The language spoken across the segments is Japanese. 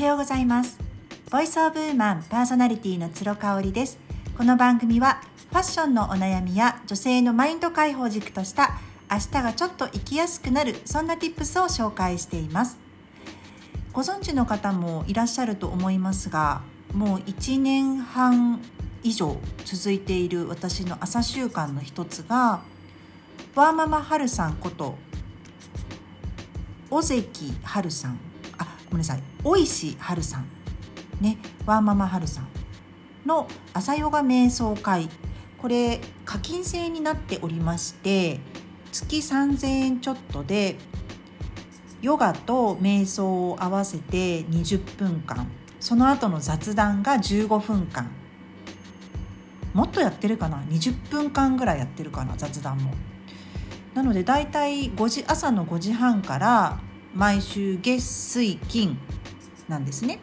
はようございます。ボイスオブウーマンパーソナリティの鶴香織です。この番組はファッションのお悩みや女性のマインド解放軸とした明日がちょっと生きやすくなるそんな tips を紹介しています。ご存知の方もいらっしゃると思いますがもう1年半以上続いている私の朝習慣の一つがワーママハルさんこと尾関春さん。ごめんなさい。大石春さん。ね。ワーママ春さんの朝ヨガ瞑想会。これ課金制になっておりまして月3000円ちょっとでヨガと瞑想を合わせて20分間その後の雑談が15分間もっとやってるかな？20分間ぐらいやってるかな？雑談も。なのでだいたい5時朝の5時半から毎週月水金なんですね。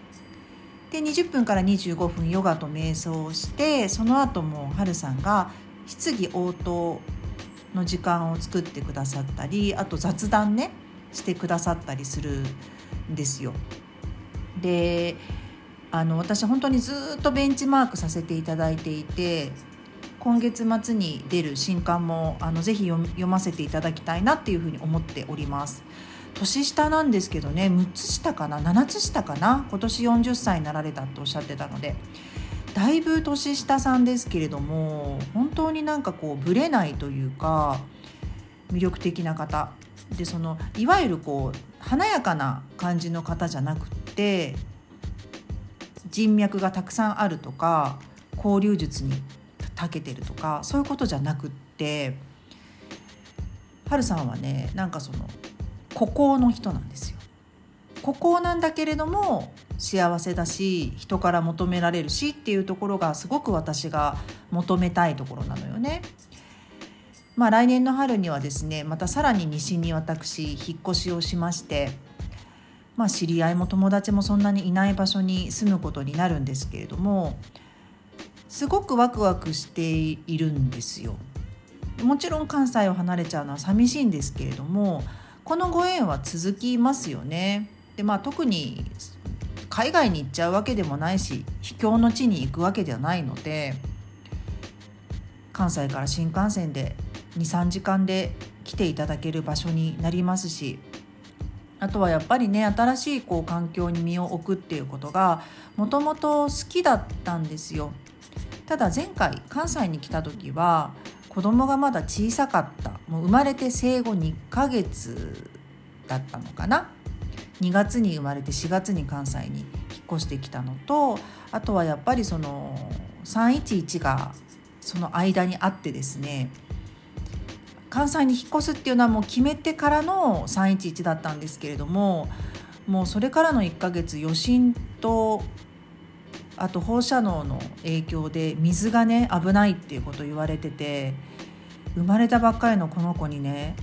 で20分から25分ヨガと瞑想をしてその後もはるさんが質疑応答の時間を作ってくださったりあと雑談ねしてくださったりするんですよ。であの私本当にずっとベンチマークさせていただいていて今月末に出る新刊もあのぜひ読ませていただきたいなっていうふうに思っております年下なんですけどね6つ下かな7つ下かな今年40歳になられたっておっしゃってたのでだいぶ年下さんですけれども本当になんかこうぶれないというか魅力的な方。でそのいわゆるこう華やかな感じの方じゃなくって人脈がたくさんあるとか交流術に長けてるとかそういうことじゃなくってはるさんはねなんかその孤高の人なんですよ。孤高なんだけれども幸せだし人から求められるしっていうところがすごく私が求めたいところなのよね。まあ、来年の春にはですねまたさらに西に私引っ越しをしましてまあ、知り合いも友達もそんなにいない場所に住むことになるんですけれどもすごくワクワクしているんですよ。もちろん関西を離れちゃうのは寂しいんですけれどもこのご縁は続きますよね。でまあ特に海外に行っちゃうわけでもないし秘境の地に行くわけではないので関西から新幹線で23時間で来ていただける場所になりますしあとはやっぱりね新しいこう環境に身を置くっていうことがもともと好きだったんですよ。ただ前回関西に来た時は子供がまだ小さかった。もう生まれて生後2ヶ月だったのかな。2月に生まれて4月に関西に引っ越してきたのとあとはやっぱりその311がその間にあってですね関西に引っ越すっていうのはもう決めてからの311だったんですけれどももうそれからの1ヶ月余震とあと放射能の影響で水がね危ないっていうこと言われてて生まれたばっかりのこの子にね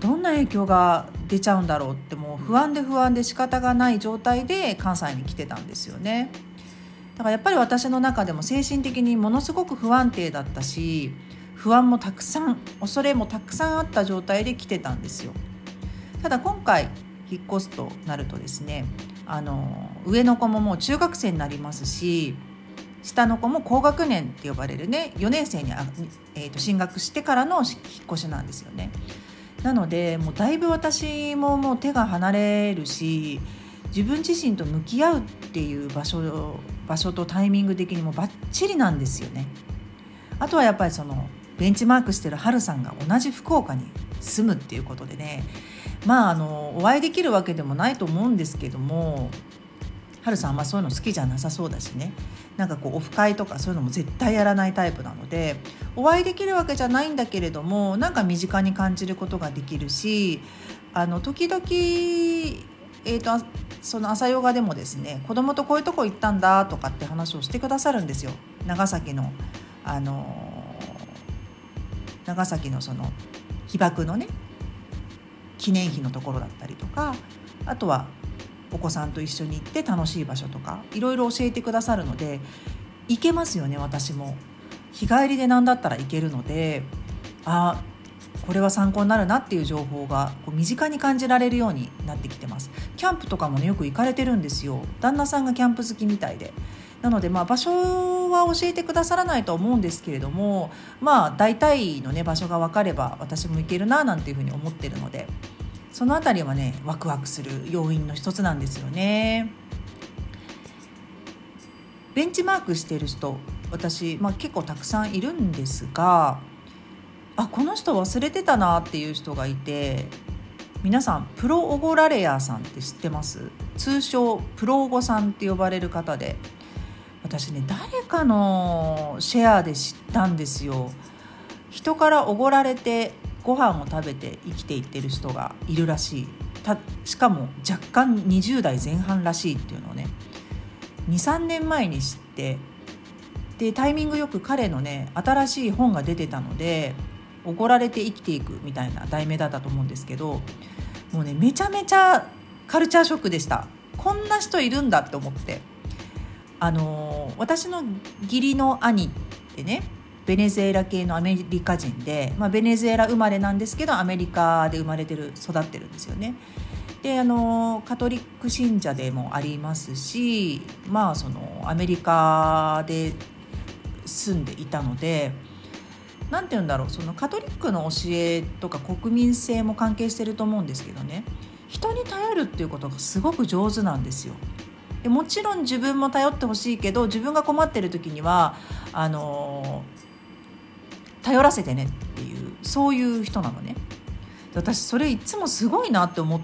どんな影響が出ちゃうんだろうってもう不安で不安で仕方がない状態で関西に来てたんですよね。だからやっぱり私の中でも精神的にものすごく不安定だったし不安もたくさん恐れもたくさんあった状態で来てたんですよただ今回引っ越すとなるとですねあの上の子ももう中学生になりますし下の子も高学年って呼ばれるね4年生にあ、えー、と進学してからの引っ越しなんですよね。なのでもうだいぶ私ももう手が離れるし自分自身と向き合うっていう場所場所とタイミング的にもバッチリなんですよね。あとはやっぱりそのベンチマークしてるハルさんが同じ福岡に住むっていうことでねまああのお会いできるわけでもないと思うんですけどもハルさんはそういうの好きじゃなさそうだしね。なんかこうオフ会とかそういうのも絶対やらないタイプなのでお会いできるわけじゃないんだけれどもなんか身近に感じることができるしあの時々えーと、その朝ヨガでもですね子供とこういうとこ行ったんだとかって話をしてくださるんですよ。長崎のあの長崎のその被爆のね記念碑のところだったりとかあとはお子さんと一緒に行って楽しい場所とかいろいろ教えてくださるので行けますよね私も。日帰りで何だったら行けるのであこれは参考になるなっていう情報がこう身近に感じられるようになってきてます。キャンプとかもねよく行かれてるんですよ。旦那さんがキャンプ好きみたいで。なのでまあ場所は教えてくださらないと思うんですけれどもまあ大体のね場所が分かれば私も行けるななんていうふうに思ってるので。その辺りはねワクワクする要因の一つなんですよね。ベンチマークしてる人私、まあ、結構たくさんいるんですがあこの人忘れてたなっていう人がいて皆さんプロオゴラレアさんって知ってます？通称プロオゴさんって呼ばれる方で。私ね誰かのシェアで知ったんですよ。人からおごられてご飯を食べて生きていってる人がいるらしい。たしかも若干20代前半らしいっていうのをね23年前に知ってでタイミングよく彼のね新しい本が出てたので「おごられて生きていく」みたいな題名だったと思うんですけどもうねめちゃめちゃカルチャーショックでした。こんな人いるんだって思って。あの私の義理の兄ってねベネズエラ系のアメリカ人で、まあ、ベネズエラ生まれなんですけどアメリカで生まれてる育ってるんですよね。であのカトリック信者でもありますしまあそのアメリカで住んでいたので何て言うんだろうそのカトリックの教えとか国民性も関係してると思うんですけどね人に頼るっていうことがすごく上手なんですよ。でもちろん自分も頼ってほしいけど自分が困ってる時にはあの頼らせてねっていうそういう人なのね。私それいつもすごいなって思っ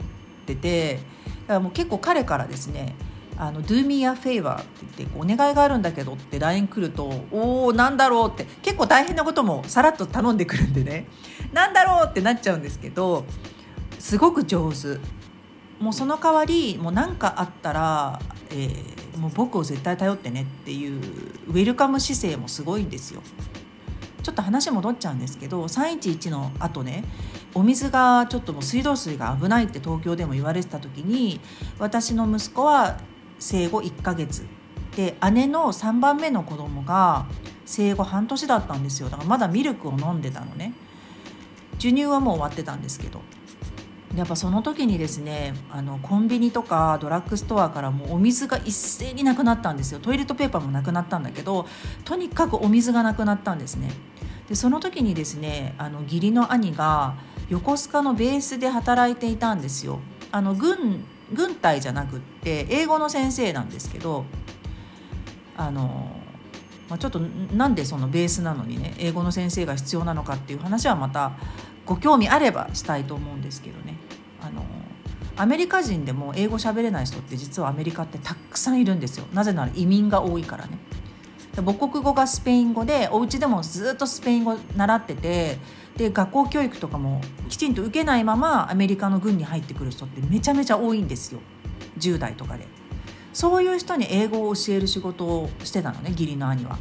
ててだからもう結構彼からですねあの Do me a favor って言ってお願いがあるんだけどって LINE 来るとおおなんだろうって結構大変なこともさらっと頼んでくるんでねなんだろうってなっちゃうんですけどすごく上手もうその代わりもう何かあったら、えー、もう僕を絶対頼ってねっていうウェルカム姿勢もすごいんですよ。ちょっと話戻っちゃうんですけど311の後ねお水がちょっともう水道水が危ないって東京でも言われてた時に私の息子は生後1ヶ月。で姉の3番目の子供が生後半年だったんですよ。だからまだミルクを飲んでたのね。授乳はもう終わってたんですけど。やっぱその時にですねあのコンビニとかドラッグストアからもうお水が一斉になくなったんですよ。トイレットペーパーもなくなったんだけどとにかくお水がなくなったんですね。でその時にですねあの義理の兄が横須賀のベースで働いていたんですよ。あの軍軍隊じゃなくって英語の先生なんですけどあの、まあ、ちょっとなんでそのベースなのにね英語の先生が必要なのかっていう話はまたご興味あればしたいと思うんですけどね。あのアメリカ人でも英語喋れない人って実はアメリカってたくさんいるんですよ。なぜなら移民が多いからね。母国語がスペイン語でお家でもずっとスペイン語習っててで学校教育とかもきちんと受けないままアメリカの軍に入ってくる人ってめちゃめちゃ多いんですよ。10代とかで。そういう人に英語を教える仕事をしてたのね義理の兄は。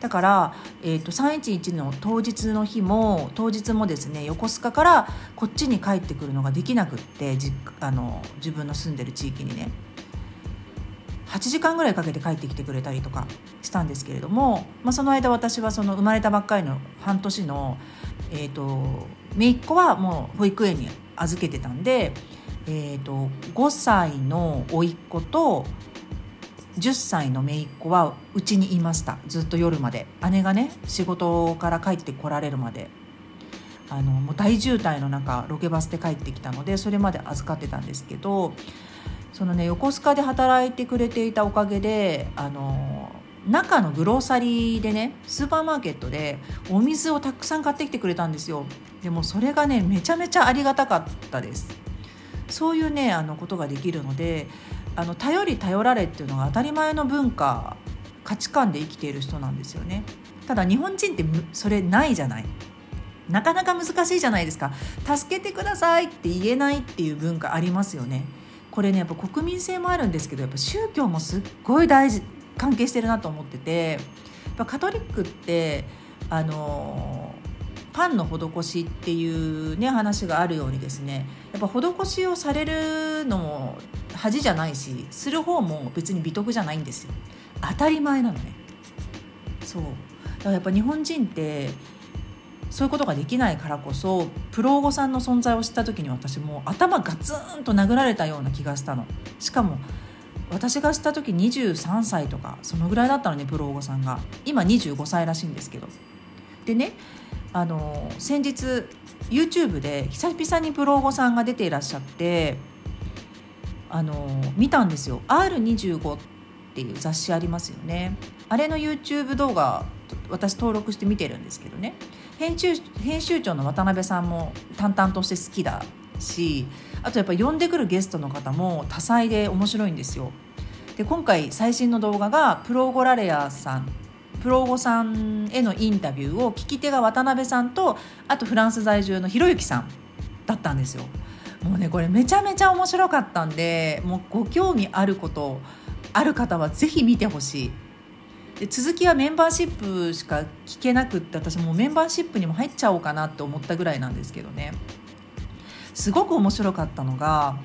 だから、えーと、311の当日の日も当日もですね横須賀からこっちに帰ってくるのができなくってあの自分の住んでる地域にね。8時間ぐらいかけて帰ってきてくれたりとかしたんですけれども、まあ、その間私はその生まれたばっかりの半年の、えーと、姪っ子はもう保育園に預けてたんで、えーと、5歳の甥っ子と10歳の姪っ子はうちにいました。ずっと夜まで。姉がね仕事から帰ってこられるまであのもう大渋滞の中ロケバスで帰ってきたのでそれまで預かってたんですけどそのね横須賀で働いてくれていたおかげであの中のグローサリーでねスーパーマーケットでお水をたくさん買ってきてくれたんですよ。でもそれがねめちゃめちゃありがたかったです。そういうねあのことができるのであの頼り頼られっていうのが当たり前の文化価値観で生きている人なんですよね。ただ日本人ってそれないじゃない。なかなか難しいじゃないですか。助けてくださいって言えないっていう文化ありますよね。これねやっぱ国民性もあるんですけどやっぱ宗教もすっごい大事関係してるなと思っててやっぱカトリックってあのパンの施しっていうね話があるようにですねやっぱ施しをされるのも恥じゃないしする方も別に美徳じゃないんですよ。当たり前なのね。そう。だからやっぱ日本人ってそういうことができないからこそプロゴさんの存在を知った時に私も頭ガツンと殴られたような気がしたの。しかも私が知った時23歳とかそのぐらいだったのねプロゴさんが。今25歳らしいんですけど。でねあの先日 YouTube で久々にプロゴさんが出ていらっしゃってあの見たんですよ。R25 っていう雑誌ありますよね。あれの YouTube 動画私登録して見てるんですけどね。編集編集長の渡辺さんも淡々として好きだしあとやっぱ呼んでくるゲストの方も多彩で面白いんですよ。で今回最新の動画がプロゴラレアさんプロゴさんへのインタビューを聞き手が渡辺さんとあとフランス在住のひろゆきさんだったんですよ。もうねこれめちゃめちゃ面白かったんでもうご興味あることある方はぜひ見てほしい。で続きはメンバーシップしか聞けなくって私もメンバーシップにも入っちゃおうかなって思ったぐらいなんですけどね。すごく面白かったのが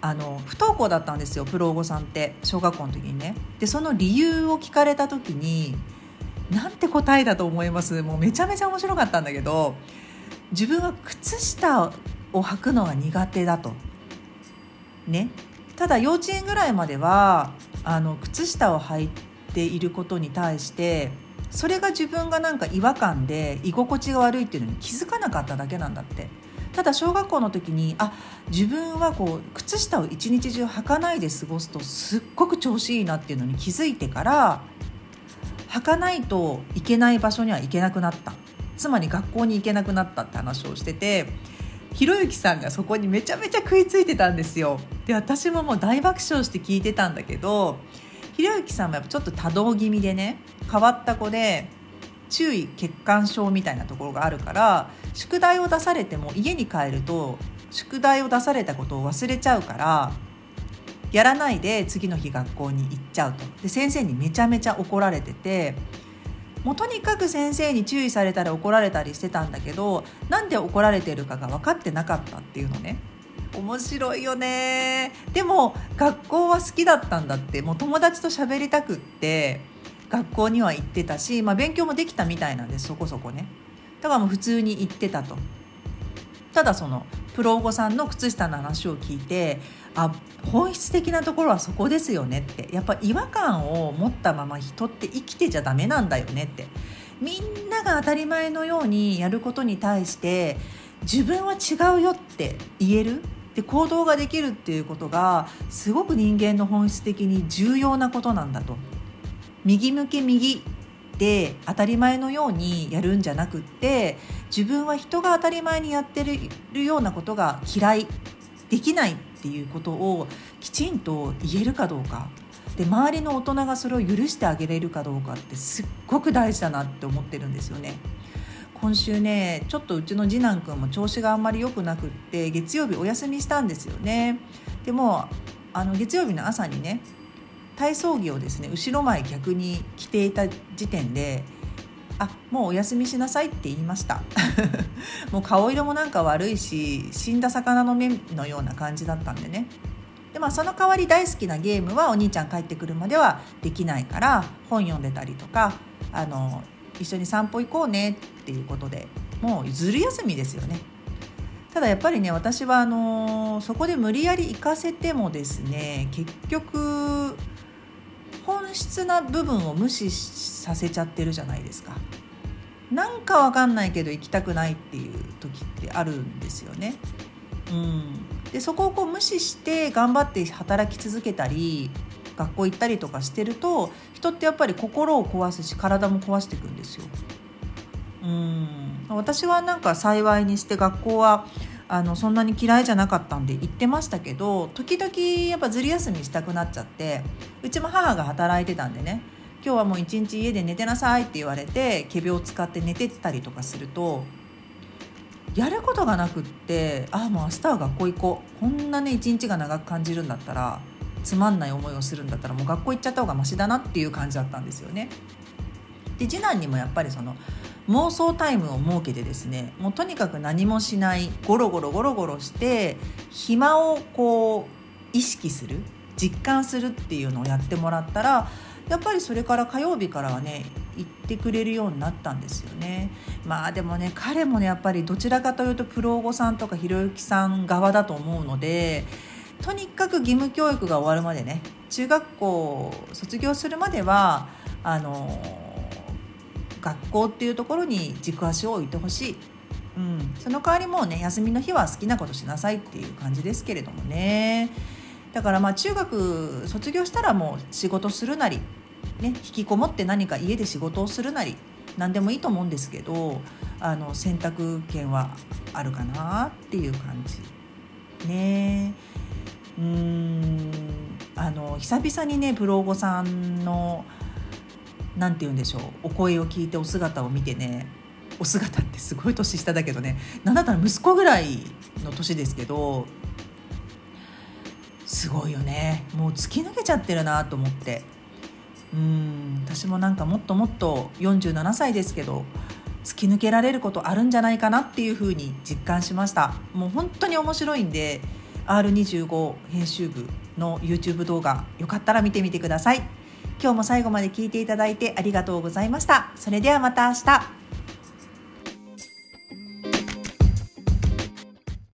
あの不登校だったんですよプロお子さんって小学校の時にね。でその理由を聞かれた時になんて答えだと思います？もうめちゃめちゃ面白かったんだけど自分は靴下を履くのが苦手だと。ね。ただ幼稚園ぐらいまではあの靴下を履いてていることに対してそれが自分がなんか違和感で居心地が悪いっていうのに気づかなかっただけなんだって。ただ小学校の時にあ自分はこう靴下を一日中履かないで過ごすとすっごく調子いいなっていうのに気づいてから履かないといけない場所には行けなくなった。つまり学校に行けなくなったって話をしててひろゆきさんがそこにめちゃめちゃ食いついてたんですよ。で私ももう大爆笑して聞いてたんだけどひろゆきさんもやっぱちょっと多動気味でね変わった子で注意欠陥症みたいなところがあるから宿題を出されても家に帰ると宿題を出されたことを忘れちゃうからやらないで次の日学校に行っちゃうと。で先生にめちゃめちゃ怒られててもうとにかく先生に注意されたり怒られたりしてたんだけどなんで怒られてるかが分かってなかったっていうのね。面白いよね。でも学校は好きだったんだって。もう友達と喋りたくって学校には行ってたし、まあ、勉強もできたみたいなんですそこそこね。だからもう普通に行ってたと。ただそのプロお子さんの靴下の話を聞いてあ本質的なところはそこですよねって。やっぱ違和感を持ったまま人って生きてちゃダメなんだよねって。みんなが当たり前のようにやることに対して自分は違うよって言えるで行動ができるっていうことがすごく人間の本質的に重要なことなんだと。右向け右で当たり前のようにやるんじゃなくって自分は人が当たり前にやってるようなことが嫌いできないっていうことをきちんと言えるかどうかで周りの大人がそれを許してあげれるかどうかってすっごく大事だなって思ってるんですよね。今週ねちょっとうちの次男くんも調子があんまり良くなくって月曜日お休みしたんですよね。でもあの月曜日の朝にね体操着をですね後ろ前逆に着ていた時点であもうお休みしなさいって言いました もう顔色もなんか悪いし死んだ魚の目のような感じだったんでねでまあその代わり大好きなゲームはお兄ちゃん帰ってくるまではできないから本読んでたりとかあの一緒に散歩行こうねっていうことでもうずる休みですよねただやっぱりね私はあのそこで無理やり行かせてもですね結局本質な部分を無視させちゃってるじゃないですか。なんかわかんないけど行きたくないっていう時ってあるんですよね。うん、でそこをこう無視して頑張って働き続けたり学校行ったりとかしてると人ってやっぱり心を壊すし体も壊していくんですよ。うん私はなんか幸いにして学校はあのそんなに嫌いじゃなかったんで行ってましたけど時々やっぱずり休みしたくなっちゃってうちも母が働いてたんでね今日はもう一日家で寝てなさいって言われて仮病を使って寝てたりとかするとやることがなくってああもう明日は学校行こうこんなね一日が長く感じるんだったらつまんない思いをするんだったらもう学校行っちゃった方がマシだなっていう感じだったんですよね。で次男にもやっぱりその妄想タイムを設けてですねもうとにかく何もしないゴロゴロゴロゴロして暇をこう意識する実感するっていうのをやってもらったらやっぱりそれから火曜日からはね言ってくれるようになったんですよねまあでもね彼もねやっぱりどちらかというとプロゴさんとかひろゆきさん側だと思うのでとにかく義務教育が終わるまでね中学校卒業するまではあの学校っていうところに軸足を置いてほしい、うん、その代わりもうね休みの日は好きなことしなさいっていう感じですけれどもね。だからまあ中学卒業したらもう仕事するなり、ね、引きこもって何か家で仕事をするなり何でもいいと思うんですけどあの選択権はあるかなっていう感じね。えうんあの久々にねプローゴさんの何て言うんでしょうお声を聞いてお姿を見てねお姿ってすごい年下だけどね何だったら息子ぐらいの年ですけどすごいよね。もう突き抜けちゃってるなと思って。うん私もなんかもっともっと47歳ですけど突き抜けられることあるんじゃないかなっていうふうに実感しました。もう本当に面白いんで R25 編集部の YouTube 動画よかったら見てみてください。今日も最後まで聞いていただいてありがとうございました。それではまた明日。